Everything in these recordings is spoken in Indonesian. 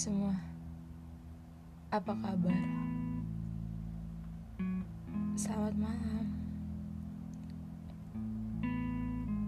semua, apa kabar? Selamat malam.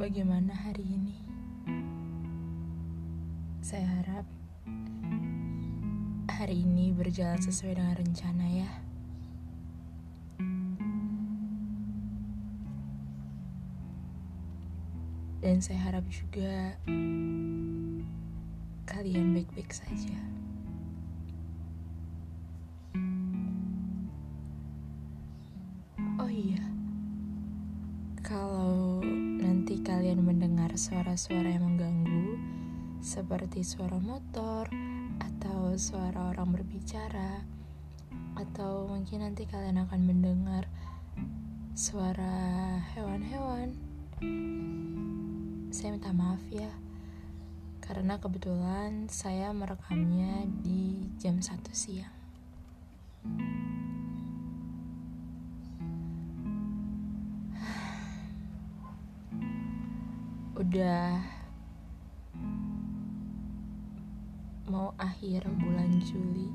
Bagaimana hari ini? Saya harap hari ini berjalan sesuai dengan rencana ya. Dan saya harap juga kalian baik-baik saja. Suara-suara yang mengganggu, seperti suara motor atau suara orang berbicara, atau mungkin nanti kalian akan mendengar suara hewan-hewan, saya minta maaf ya karena kebetulan saya merekamnya di jam 1 siang. Udah mau akhir bulan Juli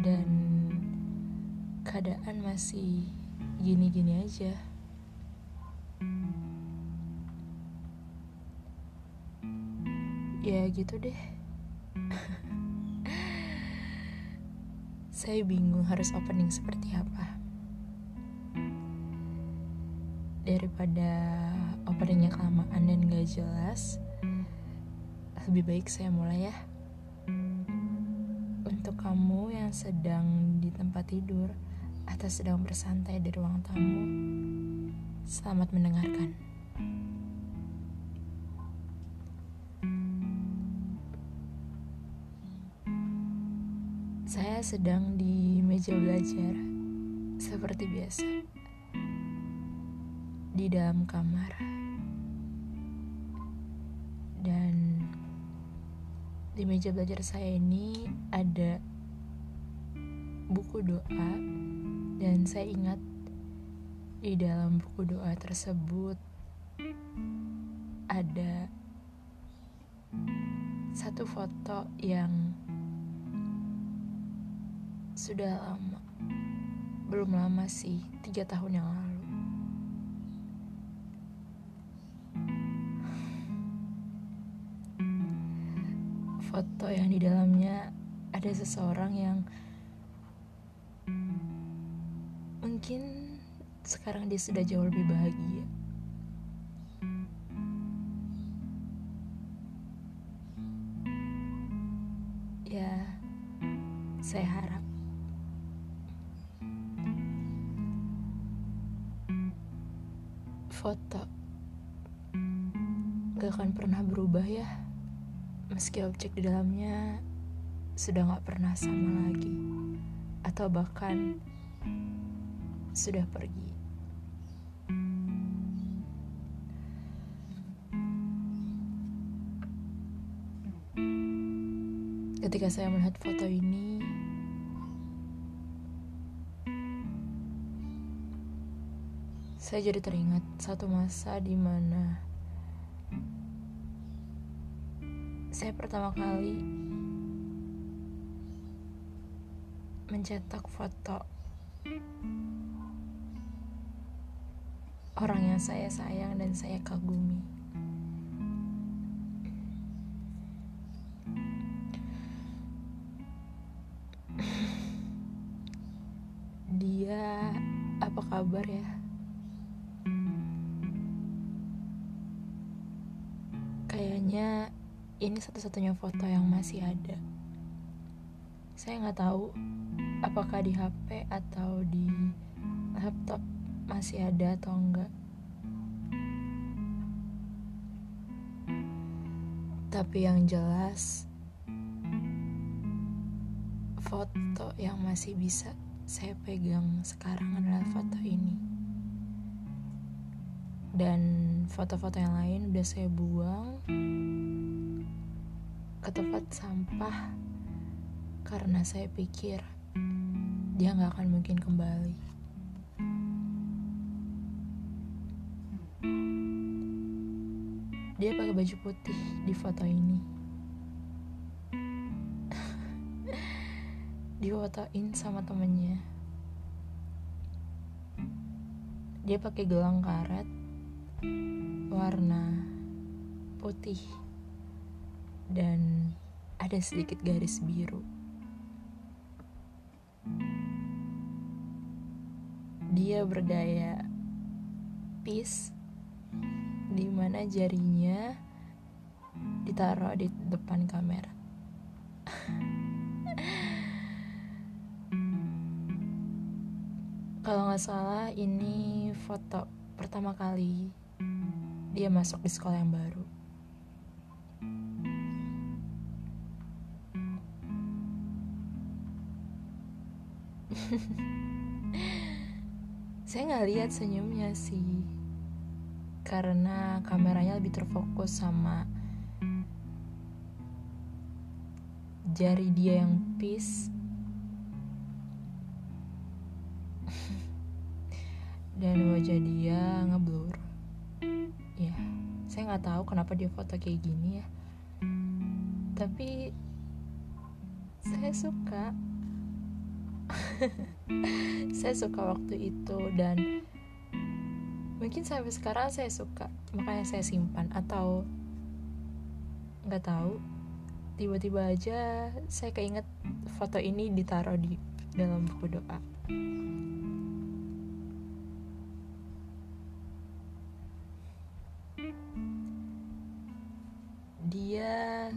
dan keadaan masih gini-gini aja. ya gitu deh saya bingung harus opening seperti apa daripada openingnya kelamaan dan gak jelas lebih baik saya mulai ya. Untuk kamu yang sedang di tempat tidur atau sedang bersantai di ruang tamu selamat mendengarkan. Saya sedang di meja belajar, seperti biasa, di dalam kamar, dan di meja belajar saya ini ada buku doa, dan saya ingat di dalam buku doa tersebut ada satu foto yang sudah lama. Belum lama sih, tiga tahun yang lalu. Foto yang di dalamnya ada seseorang yang mungkin sekarang dia sudah jauh lebih bahagia. Meski objek di dalamnya sudah gak pernah sama lagi atau bahkan sudah pergi. Ketika saya melihat foto ini saya jadi teringat satu masa di mana saya pertama kali mencetak foto orang yang saya sayang dan saya kagumi. Dia apa kabar ya? Ini satu-satunya foto yang masih ada. Saya nggak tahu apakah di HP atau di laptop masih ada atau enggak. Tapi yang jelas foto yang masih bisa saya pegang sekarang adalah foto ini. Dan foto-foto yang lain udah saya buang ke tempat sampah karena saya pikir dia nggak akan mungkin kembali. Dia pakai baju putih di foto ini. di fotoin sama temennya. Dia pakai gelang karet warna putih dan ada sedikit garis biru dia bergaya peace di mana jarinya ditaruh di depan kamera. Kalau nggak salah ini foto pertama kali dia masuk di sekolah yang baru. Saya nggak lihat senyumnya sih karena kameranya lebih terfokus sama jari dia yang peace dan wajah dia ngeblur. Ya saya nggak tahu kenapa dia foto kayak gini ya. Tapi saya suka saya suka waktu itu dan mungkin sampai sekarang saya suka. Makanya saya simpan atau nggak tahu. Tiba-tiba aja saya keinget foto ini ditaruh di dalam buku doa. Dia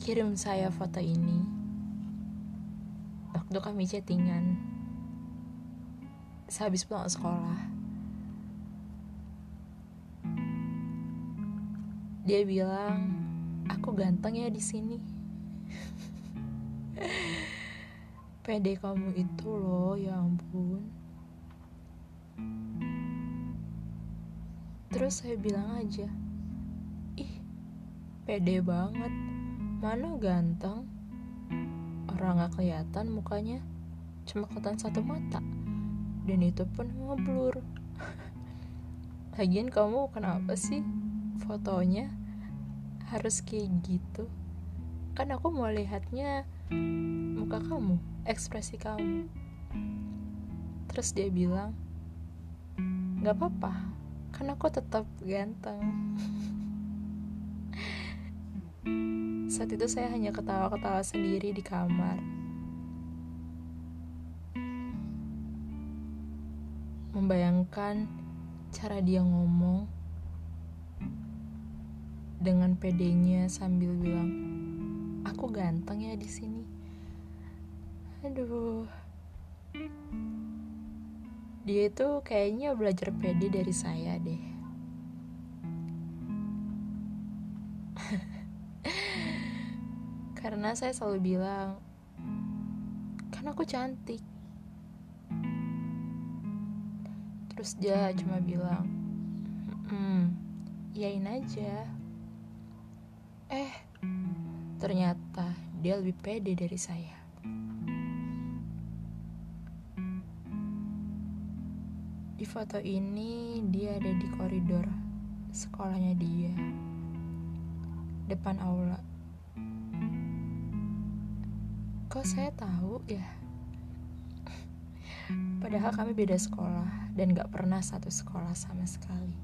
kirim saya foto ini waktu kami chattingan sehabis pulang sekolah. Dia bilang, aku ganteng ya di sini. Pede kamu itu loh, ya ampun. Terus saya bilang aja, ih, pede banget. Mana ganteng? Orang gak kelihatan mukanya, cuma kelihatan satu mata. Dan itu pun ngeblur. Lagian kamu kenapa sih fotonya harus kayak gitu? Kan aku mau lihatnya muka kamu ekspresi kamu. Terus dia bilang nggak apa-apa kan aku tetap ganteng saat itu saya hanya ketawa-ketawa sendiri di kamar membayangkan cara dia ngomong dengan pedenya sambil bilang, "Aku ganteng ya di sini." Aduh. Dia itu kayaknya belajar pede dari saya deh. Karena saya selalu bilang, "Kan aku cantik." terus dia cuma bilang hmm yain aja. Eh ternyata dia lebih pede dari saya. Di foto ini dia ada di koridor sekolahnya dia depan aula kok saya tahu ya Padahal kami beda sekolah dan gak pernah satu sekolah sama sekali.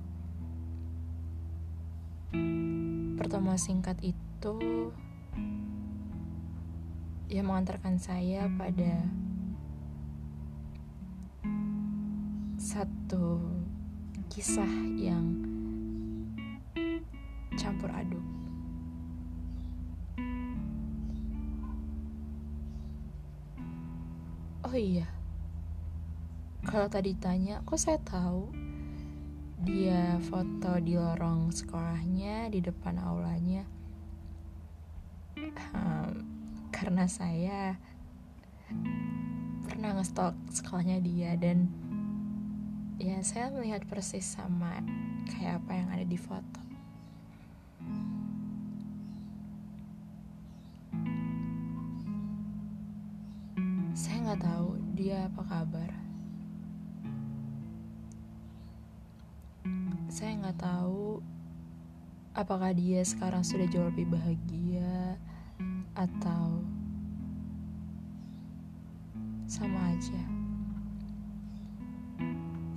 Pertemuan singkat itu yang mengantarkan saya pada satu kisah yang campur aduk. Iya, kalau tadi tanya kok saya tahu dia foto di lorong sekolahnya di depan aulanya? Um, karena saya pernah ngestok sekolahnya dia dan ya saya melihat persis sama kayak apa yang ada di foto apa kabar? Saya nggak tahu apakah dia sekarang sudah jauh lebih bahagia atau sama aja.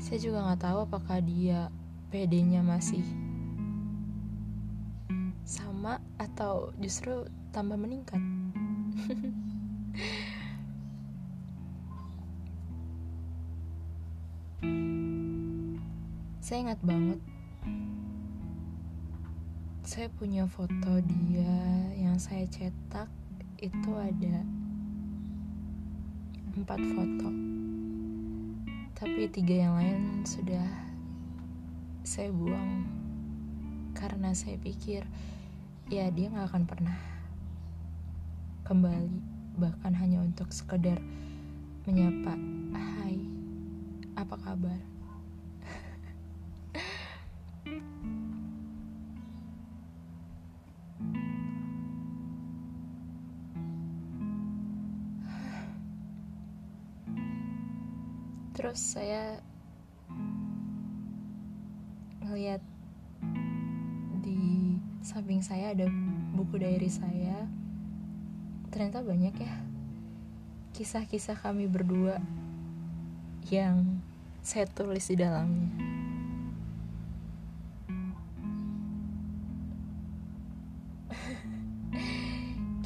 Saya juga nggak tahu apakah dia PD-nya masih sama atau justru tambah meningkat saya ingat banget. Saya punya foto dia yang saya cetak itu ada empat foto. Tapi tiga yang lain sudah saya buang. Karena saya pikir ya dia nggak akan pernah kembali. Bahkan hanya untuk sekedar menyapa hai apa kabar terus saya ngeliat di samping saya ada buku diary saya. Ternyata banyak ya kisah-kisah kami berdua yang saya tulis di dalamnya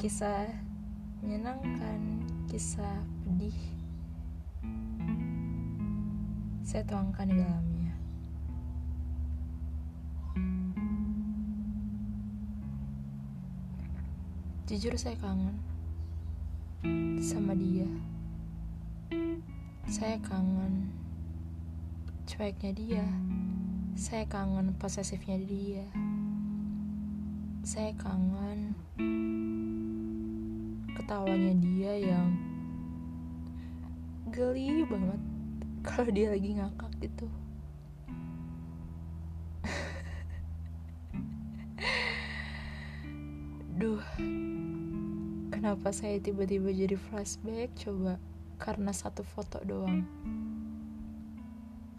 kisah menyenangkan kisah pedih saya tuangkan di dalamnya. Jujur saya kangen sama dia. Saya kangen cueknya dia. Saya kangen posesifnya dia. Saya kangen ketawanya dia yang geli banget kalau dia lagi ngakak gitu. Duh kenapa saya tiba-tiba jadi flashback? Coba karena satu foto doang.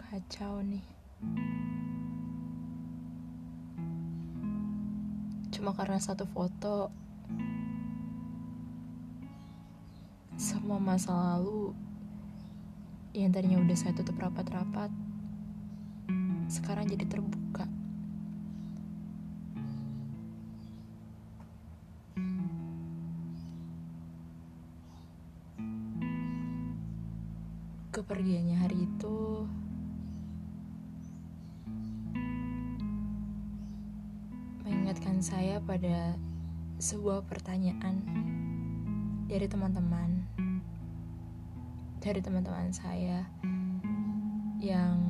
Kacau nih. Cuma karena satu foto semua masa lalu yang tadinya udah saya tutup rapat-rapat sekarang jadi terbuka. Kepergiannya hari itu mengingatkan saya pada sebuah pertanyaan dari teman-teman dari teman-teman saya yang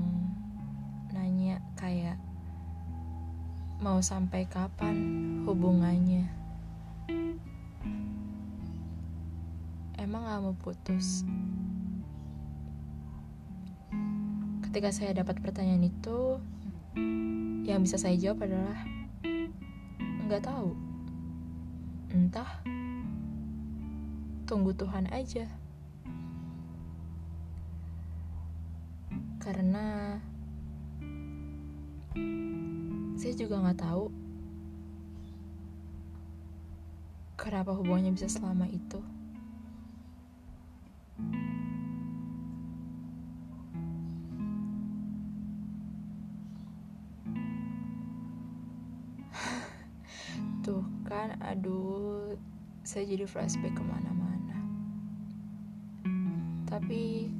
nanya kayak mau sampai kapan hubungannya? Emang gak mau putus. Ketika saya dapat pertanyaan itu yang bisa saya jawab adalah nggak tahu. Entah tunggu Tuhan aja karena saya juga nggak tahu kenapa hubungannya bisa selama itu. Tuh kan, aduh, saya jadi flashback ke mana-mana. Tapi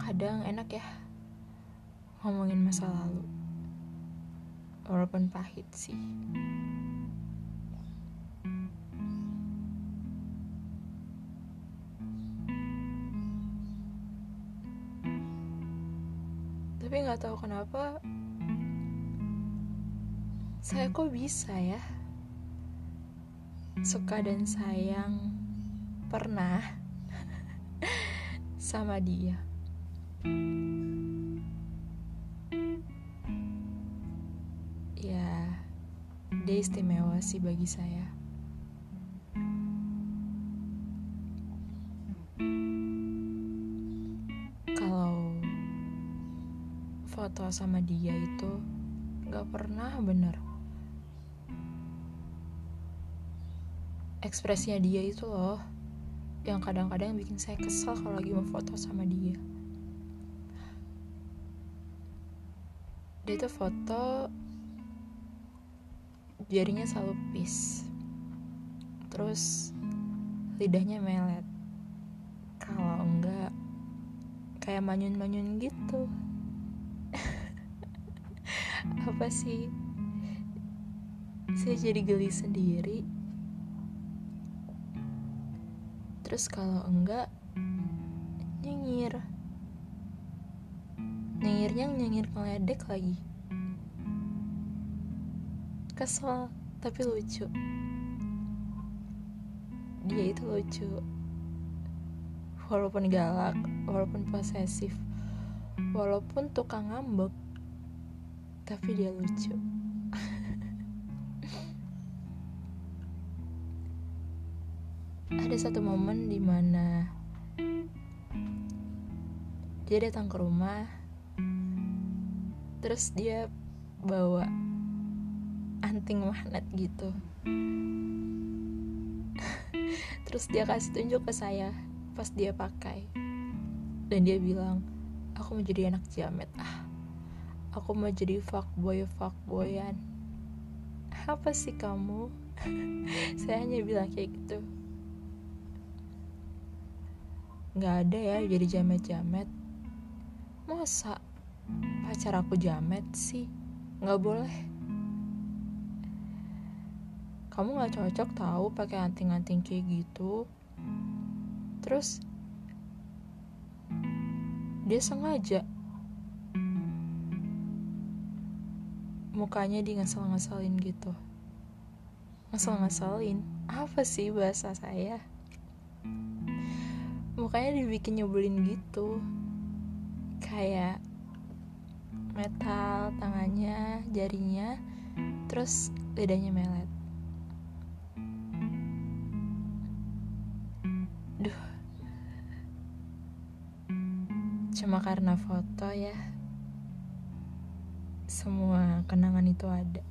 kadang enak ya ngomongin masa lalu. Walaupun pahit sih. Tapi nggak tahu kenapa saya kok bisa ya suka dan sayang pernah sama dia. Ya dia istimewa sih bagi saya. Kalau foto sama dia itu Gak pernah bener. Ekspresinya dia itu loh, yang kadang-kadang bikin saya kesal kalau lagi mau foto sama dia. Dia tuh foto jarinya selalu pis. Terus lidahnya melet. Kalau enggak kayak manyun-manyun gitu. Apa sih? Saya jadi geli sendiri. Terus kalau enggak nyengir. Nyengirnya nyengir ngeledek lagi. Kesel, tapi lucu. Dia itu lucu. Walaupun galak, walaupun posesif, walaupun tukang ngambek, tapi dia lucu. Ada satu momen di mana dia datang ke rumah, terus dia bawa anting magnet gitu. terus dia kasih tunjuk ke saya pas dia pakai, dan dia bilang, aku mau jadi anak jamet ah. Aku mau jadi fuckboy fuckboyan. Apa sih kamu? Saya hanya bilang kayak gitu nggak ada ya jadi jamet-jamet. Masa pacar aku jamet sih? Nggak boleh. Kamu nggak cocok tahu pakai anting-anting kayak gitu. Terus dia sengaja. Mukanya di ngesel-ngeselin gitu. Ngesel-ngeselin? Apa sih bahasa saya mukanya dibikin nyebelin gitu. Kayak metal tangannya jarinya terus lidahnya melet. Duh. Cuma karena foto ya semua kenangan itu ada.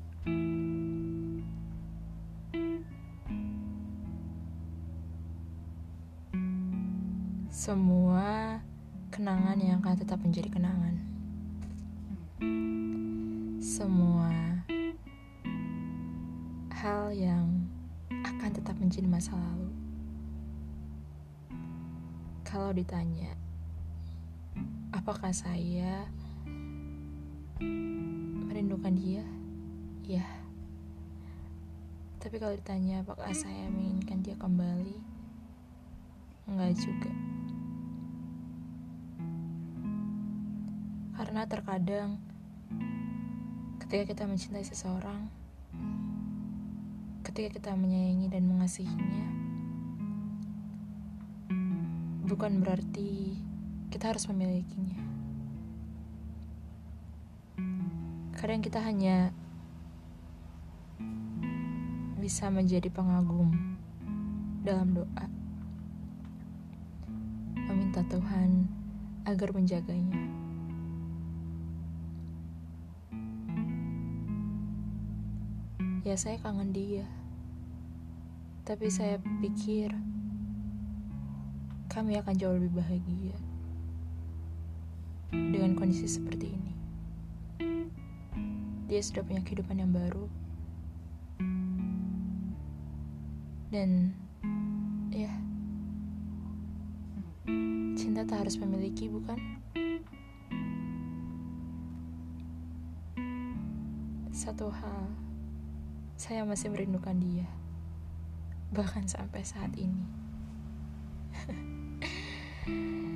Semua kenangan yang akan tetap menjadi kenangan. Semua hal yang akan tetap menjadi masa lalu. Kalau ditanya, apakah saya merindukan dia? Ya. Tapi kalau ditanya apakah saya menginginkan dia kembali? Enggak juga. Karena terkadang ketika kita mencintai seseorang, ketika kita menyayangi dan mengasihinya, bukan berarti kita harus memilikinya. Kadang kita hanya bisa menjadi pengagum dalam doa, meminta Tuhan agar menjaganya. Ya, saya kangen dia, tapi saya pikir kami akan jauh lebih bahagia dengan kondisi seperti ini. Dia sudah punya kehidupan yang baru. Dan ya cinta tak harus memiliki bukan? Satu hal saya masih merindukan dia. Bahkan sampai saat ini